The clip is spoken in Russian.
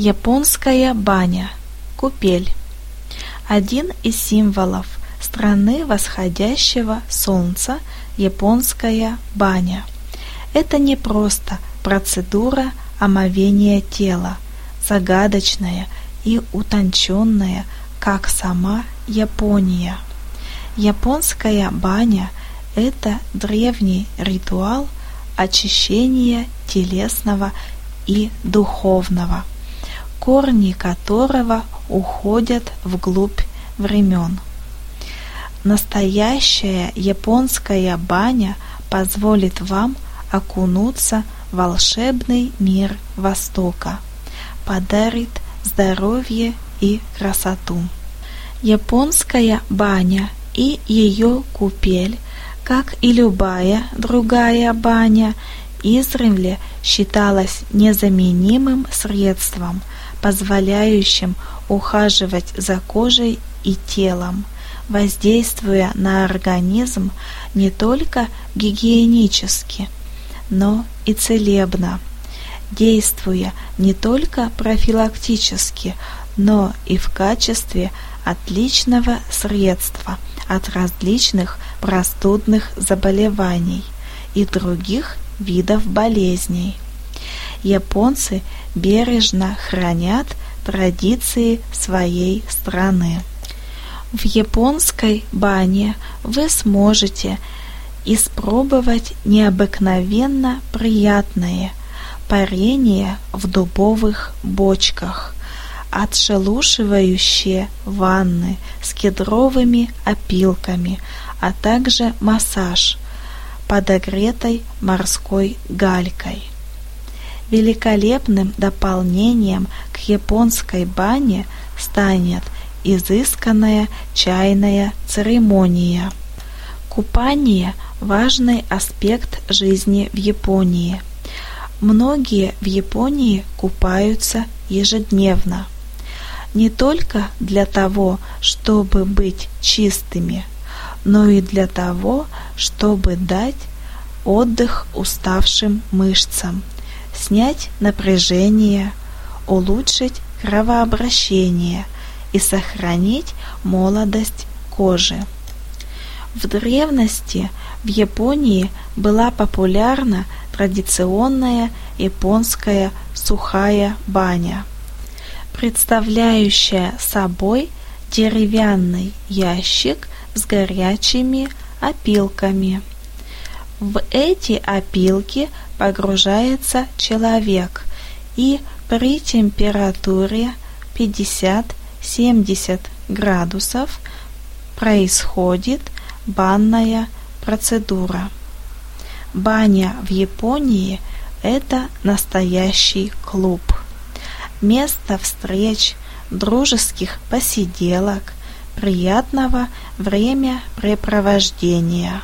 Японская баня. Купель. Один из символов страны восходящего солнца – японская баня. Это не просто процедура омовения тела, загадочная и утонченная, как сама Япония. Японская баня – это древний ритуал очищения телесного и духовного – корни которого уходят вглубь времен. Настоящая японская баня позволит вам окунуться в волшебный мир Востока, подарит здоровье и красоту. Японская баня и ее купель, как и любая другая баня, издревле считалась незаменимым средством – позволяющим ухаживать за кожей и телом, воздействуя на организм не только гигиенически, но и целебно, действуя не только профилактически, но и в качестве отличного средства от различных простудных заболеваний и других видов болезней. Японцы бережно хранят традиции своей страны. В японской бане вы сможете испробовать необыкновенно приятное парение в дубовых бочках, отшелушивающие ванны с кедровыми опилками, а также массаж подогретой морской галькой. Великолепным дополнением к японской бане станет изысканная чайная церемония. Купание – важный аспект жизни в Японии. Многие в Японии купаются ежедневно. Не только для того, чтобы быть чистыми, но и для того, чтобы дать отдых уставшим мышцам – снять напряжение, улучшить кровообращение и сохранить молодость кожи. В древности в Японии была популярна традиционная японская сухая баня, представляющая собой деревянный ящик с горячими опилками. В эти опилки погружается человек и при температуре 50-70 градусов происходит банная процедура. Баня в Японии – это настоящий клуб. Место встреч, дружеских посиделок, приятного времяпрепровождения.